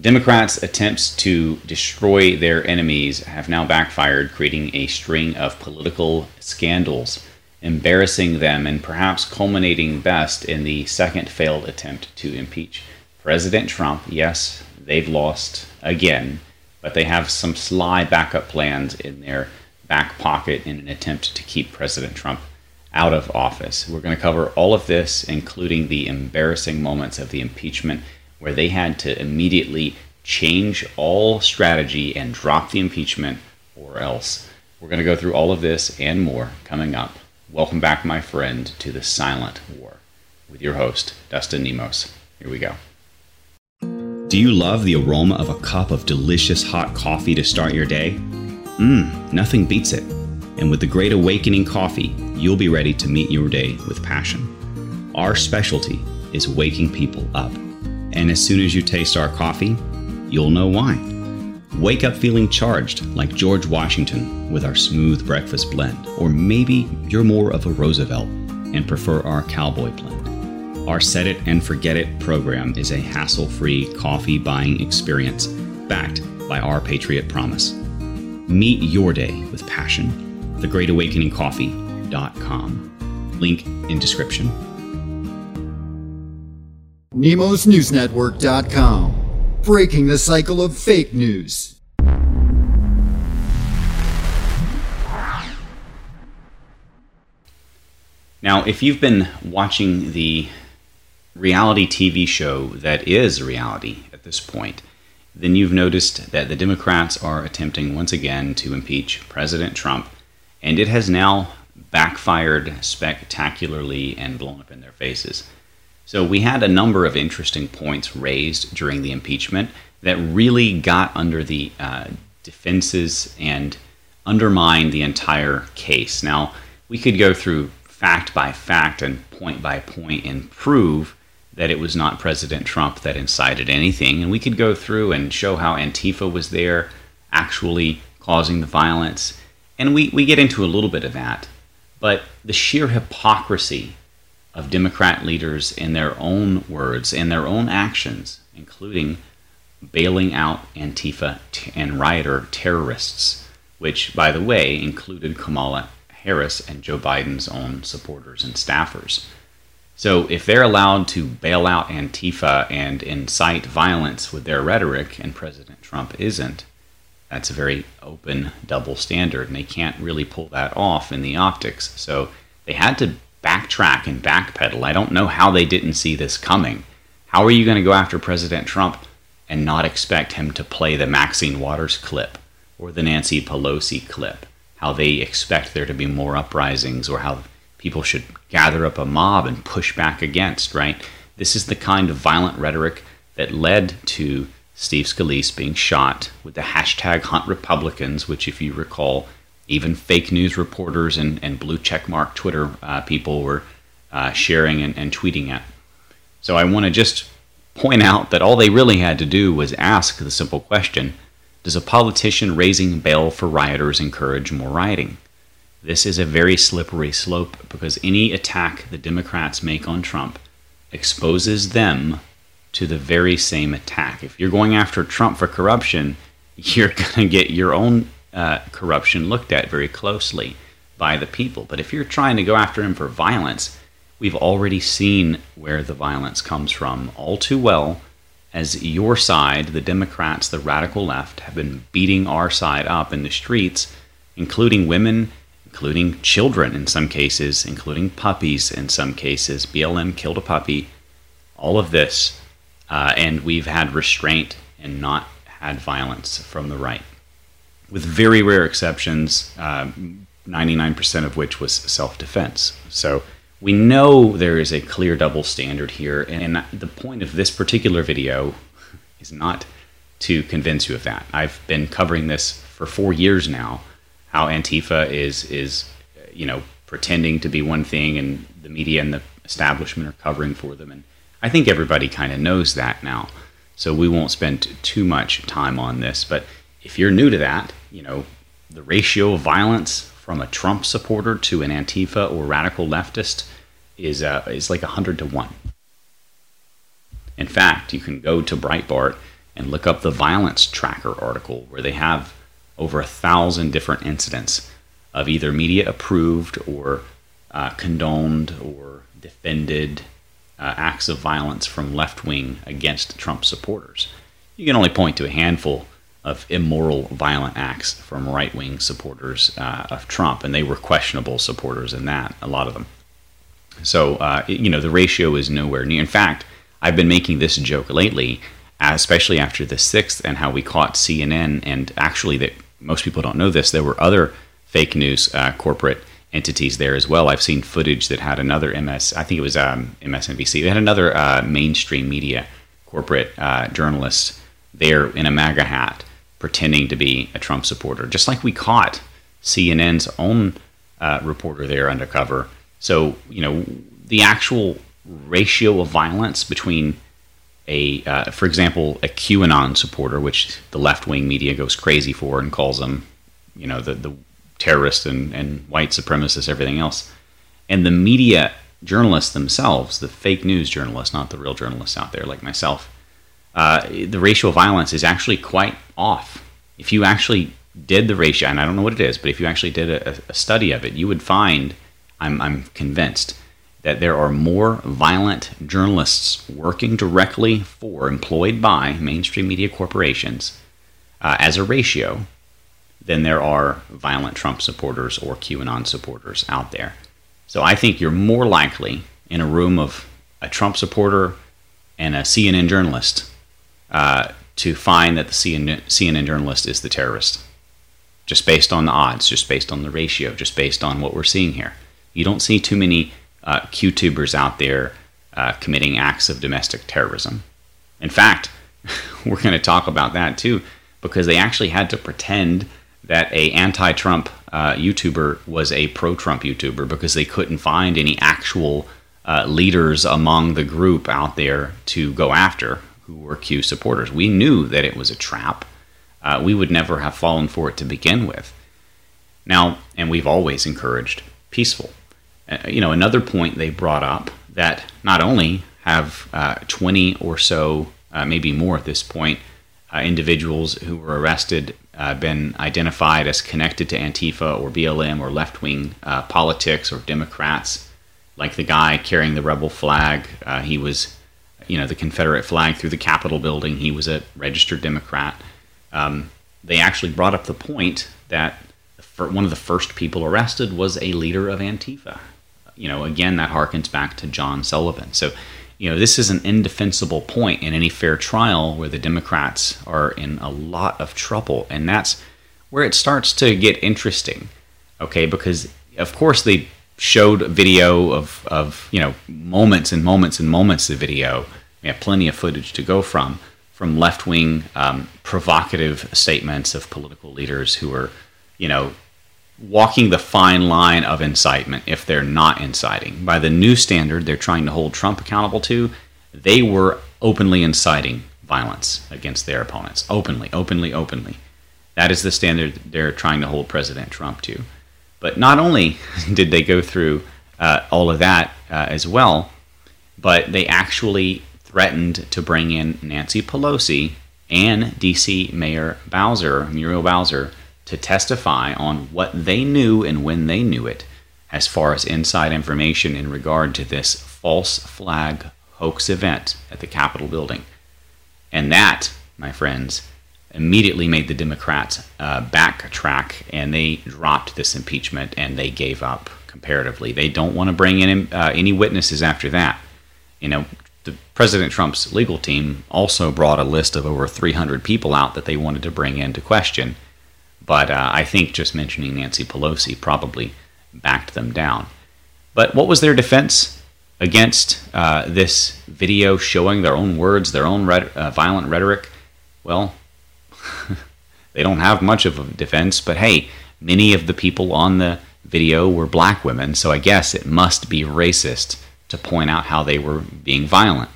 Democrats' attempts to destroy their enemies have now backfired, creating a string of political scandals, embarrassing them and perhaps culminating best in the second failed attempt to impeach President Trump. Yes, they've lost again, but they have some sly backup plans in their back pocket in an attempt to keep President Trump out of office. We're going to cover all of this, including the embarrassing moments of the impeachment where they had to immediately change all strategy and drop the impeachment or else. We're going to go through all of this and more coming up. Welcome back, my friend, to the Silent War with your host, Dustin Nemos. Here we go. Do you love the aroma of a cup of delicious hot coffee to start your day? Mmm, nothing beats it. And with the Great Awakening coffee, you'll be ready to meet your day with passion. Our specialty is waking people up and as soon as you taste our coffee, you'll know why. Wake up feeling charged like George Washington with our smooth breakfast blend, or maybe you're more of a Roosevelt and prefer our cowboy blend. Our Set It and Forget It program is a hassle free coffee buying experience backed by our Patriot Promise. Meet your day with passion. TheGreatAwakeningCoffee.com. Link in description. NemosNewsNetwork.com. Breaking the cycle of fake news. Now, if you've been watching the reality TV show that is reality at this point, then you've noticed that the Democrats are attempting once again to impeach President Trump, and it has now backfired spectacularly and blown up in their faces. So we had a number of interesting points raised during the impeachment that really got under the uh, defenses and undermined the entire case. Now, we could go through fact by fact and point by point and prove that it was not President Trump that incited anything. And we could go through and show how Antifa was there actually causing the violence. And we, we get into a little bit of that. But the sheer hypocrisy of Democrat leaders in their own words and their own actions, including bailing out Antifa and rioter terrorists, which, by the way, included Kamala Harris and Joe Biden's own supporters and staffers. So, if they're allowed to bail out Antifa and incite violence with their rhetoric, and President Trump isn't, that's a very open double standard, and they can't really pull that off in the optics. So, they had to backtrack and backpedal. I don't know how they didn't see this coming. How are you going to go after President Trump and not expect him to play the Maxine Waters clip or the Nancy Pelosi clip? How they expect there to be more uprisings or how people should gather up a mob and push back against, right? This is the kind of violent rhetoric that led to Steve Scalise being shot with the hashtag Hunt Republicans, which, if you recall, even fake news reporters and, and blue checkmark Twitter uh, people were uh, sharing and, and tweeting at. So I want to just point out that all they really had to do was ask the simple question Does a politician raising bail for rioters encourage more rioting? This is a very slippery slope because any attack the Democrats make on Trump exposes them to the very same attack. If you're going after Trump for corruption, you're going to get your own uh, corruption looked at very closely by the people. But if you're trying to go after him for violence, we've already seen where the violence comes from all too well as your side, the Democrats, the radical left, have been beating our side up in the streets, including women, including children in some cases, including puppies in some cases. BLM killed a puppy. All of this. Uh, and we've had restraint and not had violence from the right with very rare exceptions, uh, 99% of which was self defense. So we know there is a clear double standard here, and the point of this particular video is not to convince you of that. I've been covering this for four years now. How Antifa is is you know pretending to be one thing, and the media and the establishment are covering for them, and I think everybody kind of knows that now. So we won't spend too much time on this, but if you're new to that, you know, the ratio of violence from a Trump supporter to an Antifa or radical leftist is uh, is like 100 to 1. In fact, you can go to Breitbart and look up the violence tracker article where they have over a thousand different incidents of either media approved or uh, condoned or defended uh, acts of violence from left wing against Trump supporters. You can only point to a handful of immoral, violent acts from right wing supporters uh, of Trump, and they were questionable supporters in that, a lot of them. So, uh, you know, the ratio is nowhere near. In fact, I've been making this joke lately, especially after the sixth and how we caught CNN. And actually, that most people don't know this, there were other fake news uh, corporate entities there as well. I've seen footage that had another MS, I think it was um, MSNBC, they had another uh, mainstream media corporate uh, journalist there in a MAGA hat pretending to be a Trump supporter, just like we caught CNN's own uh, reporter there undercover. So, you know, the actual ratio of violence between a, uh, for example, a QAnon supporter, which the left wing media goes crazy for and calls them, you know, the, the terrorists and, and white supremacists, everything else. And the media journalists themselves, the fake news journalists, not the real journalists out there like myself, uh, the of violence is actually quite off. If you actually did the ratio, and I don't know what it is, but if you actually did a, a study of it, you would find, I'm, I'm convinced, that there are more violent journalists working directly for, employed by mainstream media corporations uh, as a ratio than there are violent Trump supporters or QAnon supporters out there. So I think you're more likely in a room of a Trump supporter and a CNN journalist uh, to find that the CNN, CNN journalist is the terrorist, just based on the odds, just based on the ratio, just based on what we're seeing here. You don't see too many uh, QTubers out there uh, committing acts of domestic terrorism. In fact, we're going to talk about that too, because they actually had to pretend that a anti-Trump uh, YouTuber was a pro-Trump YouTuber because they couldn't find any actual uh, leaders among the group out there to go after who were Q supporters. We knew that it was a trap. Uh, we would never have fallen for it to begin with. Now, and we've always encouraged peaceful. Uh, you know, another point they brought up that not only have uh, 20 or so, uh, maybe more at this point, uh, individuals who were arrested uh, been identified as connected to Antifa or BLM or left wing politics or Democrats, like the guy carrying the rebel flag. He was, you know, the Confederate flag through the Capitol building. He was a registered Democrat. Um, they actually brought up the point that one of the first people arrested was a leader of Antifa. You know, again, that harkens back to John Sullivan. So you know, this is an indefensible point in any fair trial where the Democrats are in a lot of trouble. And that's where it starts to get interesting, okay? Because, of course, they showed a video of, of you know, moments and moments and moments of video. We have plenty of footage to go from, from left wing um, provocative statements of political leaders who are, you know, walking the fine line of incitement if they're not inciting. By the new standard they're trying to hold Trump accountable to, they were openly inciting violence against their opponents. Openly, openly, openly. That is the standard they're trying to hold President Trump to. But not only did they go through uh, all of that uh, as well, but they actually threatened to bring in Nancy Pelosi and DC Mayor Bowser, Muriel Bowser, to testify on what they knew and when they knew it as far as inside information in regard to this false flag hoax event at the Capitol building. And that, my friends, immediately made the Democrats uh, backtrack and they dropped this impeachment and they gave up comparatively. They don't want to bring in uh, any witnesses after that. You know, the, President Trump's legal team also brought a list of over 300 people out that they wanted to bring in to question but uh, I think just mentioning Nancy Pelosi probably backed them down. But what was their defense against uh, this video showing their own words, their own uh, violent rhetoric? Well, they don't have much of a defense, but hey, many of the people on the video were black women, so I guess it must be racist to point out how they were being violent.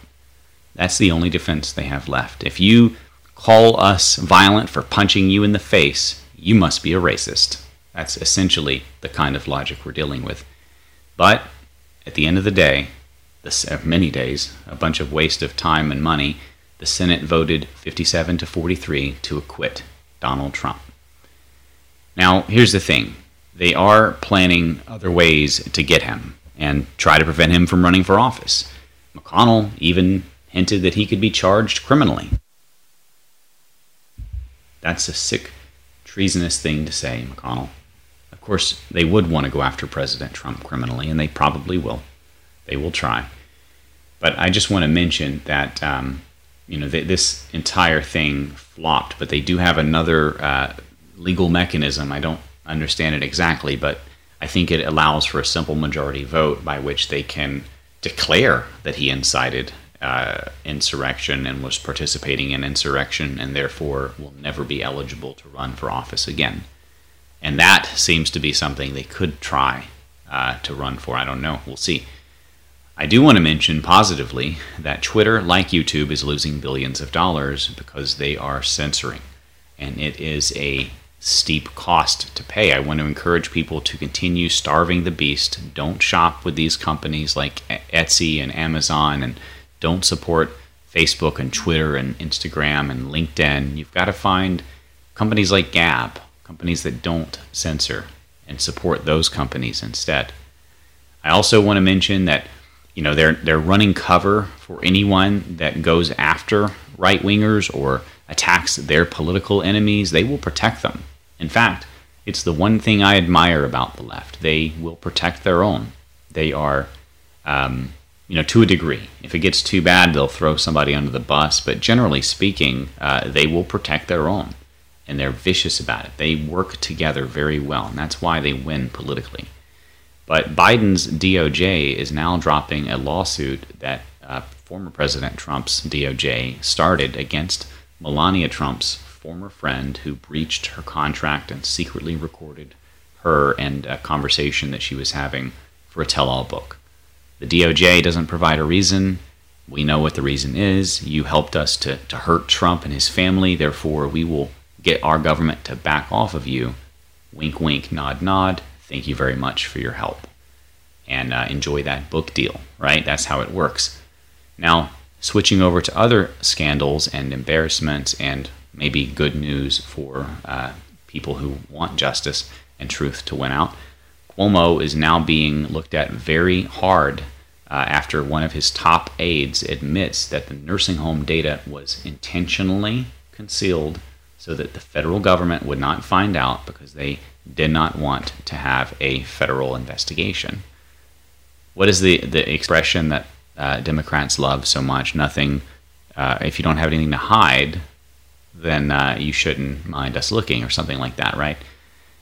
That's the only defense they have left. If you call us violent for punching you in the face, you must be a racist. That's essentially the kind of logic we're dealing with. But at the end of the day, this, uh, many days, a bunch of waste of time and money, the Senate voted 57 to 43 to acquit Donald Trump. Now, here's the thing they are planning other ways to get him and try to prevent him from running for office. McConnell even hinted that he could be charged criminally. That's a sick, treasonous thing to say, McConnell. Of course, they would want to go after President Trump criminally, and they probably will. They will try. But I just want to mention that um, you know th- this entire thing flopped, but they do have another uh, legal mechanism. I don't understand it exactly, but I think it allows for a simple majority vote by which they can declare that he incited uh, insurrection and was participating in insurrection and therefore will never be eligible to run for office again. And that seems to be something they could try uh, to run for. I don't know. We'll see. I do want to mention positively that Twitter, like YouTube, is losing billions of dollars because they are censoring. And it is a steep cost to pay. I want to encourage people to continue starving the beast. Don't shop with these companies like Etsy and Amazon, and don't support Facebook and Twitter and Instagram and LinkedIn. You've got to find companies like Gab, companies that don't censor, and support those companies instead. I also want to mention that you know they're they're running cover for anyone that goes after right wingers or attacks their political enemies. They will protect them. In fact, it's the one thing I admire about the left. They will protect their own. They are, um, you know, to a degree. If it gets too bad, they'll throw somebody under the bus. But generally speaking, uh, they will protect their own, and they're vicious about it. They work together very well, and that's why they win politically. But Biden's DOJ is now dropping a lawsuit that uh, former President Trump's DOJ started against Melania Trump's former friend who breached her contract and secretly recorded her and a conversation that she was having for a tell all book. The DOJ doesn't provide a reason. We know what the reason is. You helped us to, to hurt Trump and his family, therefore, we will get our government to back off of you. Wink, wink, nod, nod. Thank you very much for your help. And uh, enjoy that book deal, right? That's how it works. Now, switching over to other scandals and embarrassments and maybe good news for uh, people who want justice and truth to win out. Cuomo is now being looked at very hard uh, after one of his top aides admits that the nursing home data was intentionally concealed so that the federal government would not find out because they did not want to have a federal investigation. What is the, the expression that uh, Democrats love so much? Nothing, uh, if you don't have anything to hide, then uh, you shouldn't mind us looking, or something like that, right?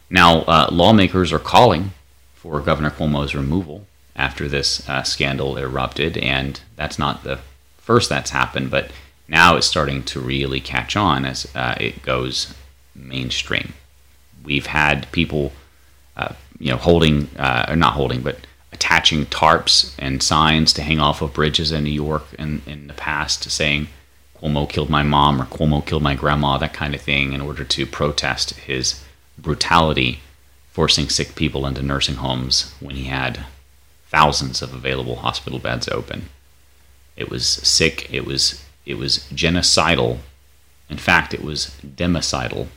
Now, uh, lawmakers are calling for Governor Cuomo's removal after this uh, scandal erupted, and that's not the first that's happened, but now it's starting to really catch on as uh, it goes mainstream. We've had people, uh, you know, holding, uh, or not holding, but attaching tarps and signs to hang off of bridges in New York in, in the past saying, Cuomo killed my mom or Cuomo killed my grandma, that kind of thing, in order to protest his brutality, forcing sick people into nursing homes when he had thousands of available hospital beds open. It was sick. It was it was genocidal. In fact, it was democidal,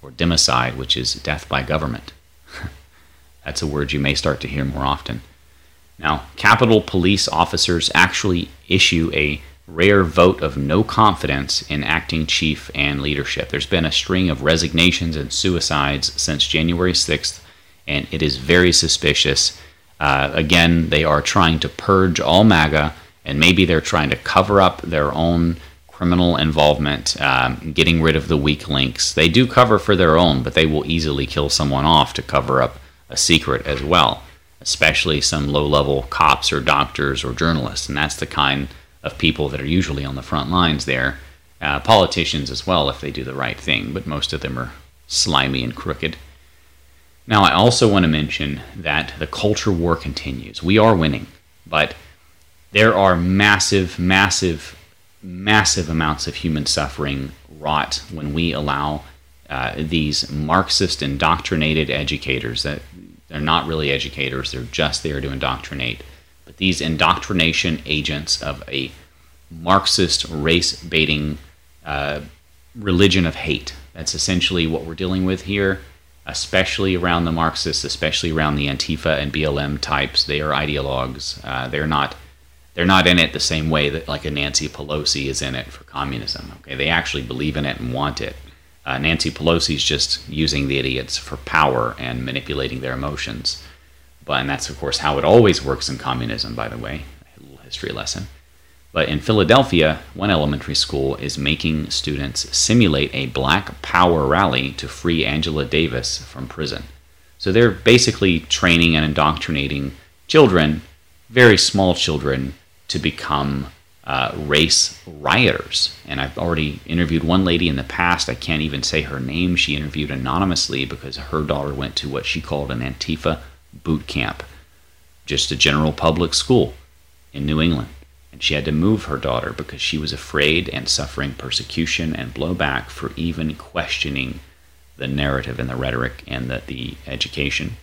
or democide, which is death by government. That's a word you may start to hear more often. Now, Capitol Police officers actually issue a rare vote of no confidence in acting chief and leadership. There's been a string of resignations and suicides since January 6th, and it is very suspicious. Uh, again, they are trying to purge all MAGA, and maybe they're trying to cover up their own criminal involvement, um, getting rid of the weak links. They do cover for their own, but they will easily kill someone off to cover up a secret as well, especially some low level cops or doctors or journalists. And that's the kind of people that are usually on the front lines there. Uh, politicians as well, if they do the right thing, but most of them are slimy and crooked. Now, I also want to mention that the culture war continues. We are winning, but there are massive, massive, massive amounts of human suffering wrought when we allow uh, these Marxist indoctrinated educators that they're not really educators, they're just there to indoctrinate these indoctrination agents of a Marxist race baiting uh, religion of hate. That's essentially what we're dealing with here, especially around the Marxists, especially around the Antifa and BLM types. They are ideologues. Uh, they're not. They're not in it the same way that like a Nancy Pelosi is in it for communism. Okay, they actually believe in it and want it. Uh, Nancy Pelosi is just using the idiots for power and manipulating their emotions. But and that's of course how it always works in communism. By the way, a little history lesson. But in Philadelphia, one elementary school is making students simulate a black power rally to free Angela Davis from prison. So they're basically training and indoctrinating children, very small children, to become uh, race rioters. And I've already interviewed one lady in the past. I can't even say her name. She interviewed anonymously because her daughter went to what she called an Antifa boot camp, just a general public school in New England and she had to move her daughter because she was afraid and suffering persecution and blowback for even questioning the narrative and the rhetoric and the, the education.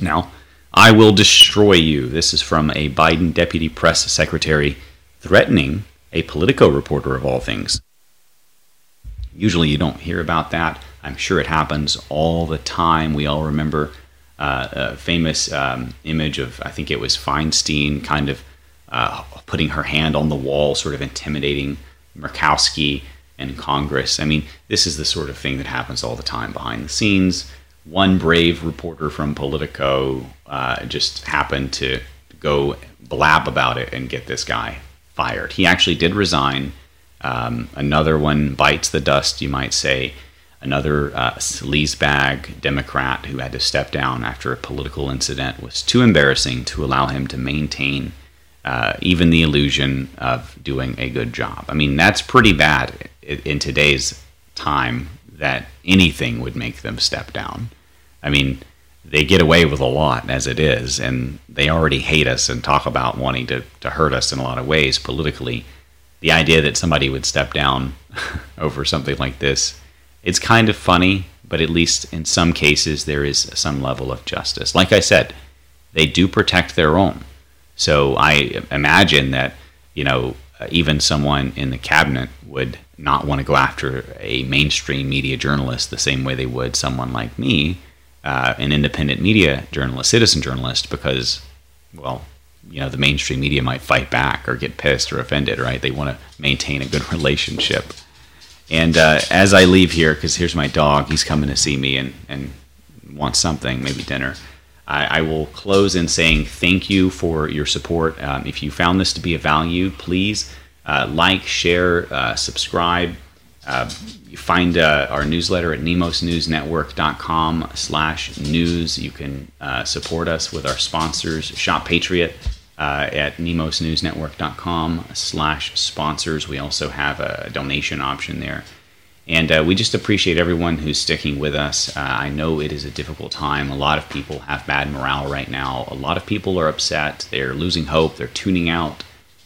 Now, I will destroy you. This is from a Biden deputy press secretary threatening a Politico reporter of all things. Usually you don't hear about that. I'm sure it happens all the time. We all remember uh, a famous um, image of, I think it was Feinstein, kind of uh, putting her hand on the wall, sort of intimidating Murkowski and Congress. I mean, this is the sort of thing that happens all the time behind the scenes. One brave reporter from Politico uh, just happened to go blab about it and get this guy fired. He actually did resign. Um, another one bites the dust, you might say. Another uh, sleazebag Democrat who had to step down after a political incident was too embarrassing to allow him to maintain uh, even the illusion of doing a good job. I mean, that's pretty bad in today's time that anything would make them step down. I mean, they get away with a lot as it is, and they already hate us and talk about wanting to, to hurt us in a lot of ways politically. The idea that somebody would step down over something like this, it's kind of funny, but at least in some cases there is some level of justice. Like I said, they do protect their own. So I imagine that, you know, even someone in the cabinet would not want to go after a mainstream media journalist the same way they would someone like me, uh, an independent media journalist, citizen journalist, because, well, you know, the mainstream media might fight back or get pissed or offended, right? They want to maintain a good relationship. And uh, as I leave here, because here's my dog, he's coming to see me and, and wants something, maybe dinner. I, I, will close in saying thank you for your support. Um, if you found this to be of value, please uh, like, share, uh, subscribe. Uh, find uh, our newsletter at nemosnewsnetwork.com slash news. You can uh, support us with our sponsors, Shop Patriot uh, at nemosnewsnetwork.com slash sponsors. We also have a donation option there. And uh, we just appreciate everyone who's sticking with us. Uh, I know it is a difficult time. A lot of people have bad morale right now. A lot of people are upset. They're losing hope. They're tuning out.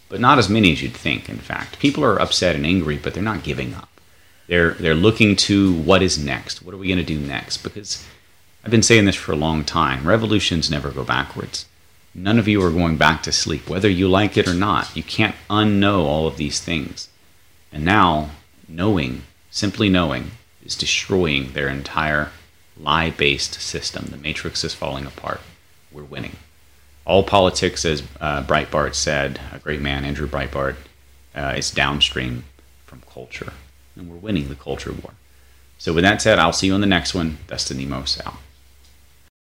But not as many as you'd think, in fact. People are upset and angry, but they're not giving up. They're, they're looking to what is next. What are we going to do next? Because I've been saying this for a long time revolutions never go backwards. None of you are going back to sleep, whether you like it or not. You can't unknow all of these things. And now, knowing Simply knowing is destroying their entire lie based system. The matrix is falling apart. We're winning. All politics, as uh, Breitbart said, a great man, Andrew Breitbart, uh, is downstream from culture. And we're winning the culture war. So, with that said, I'll see you on the next one. Dustin Nemos out.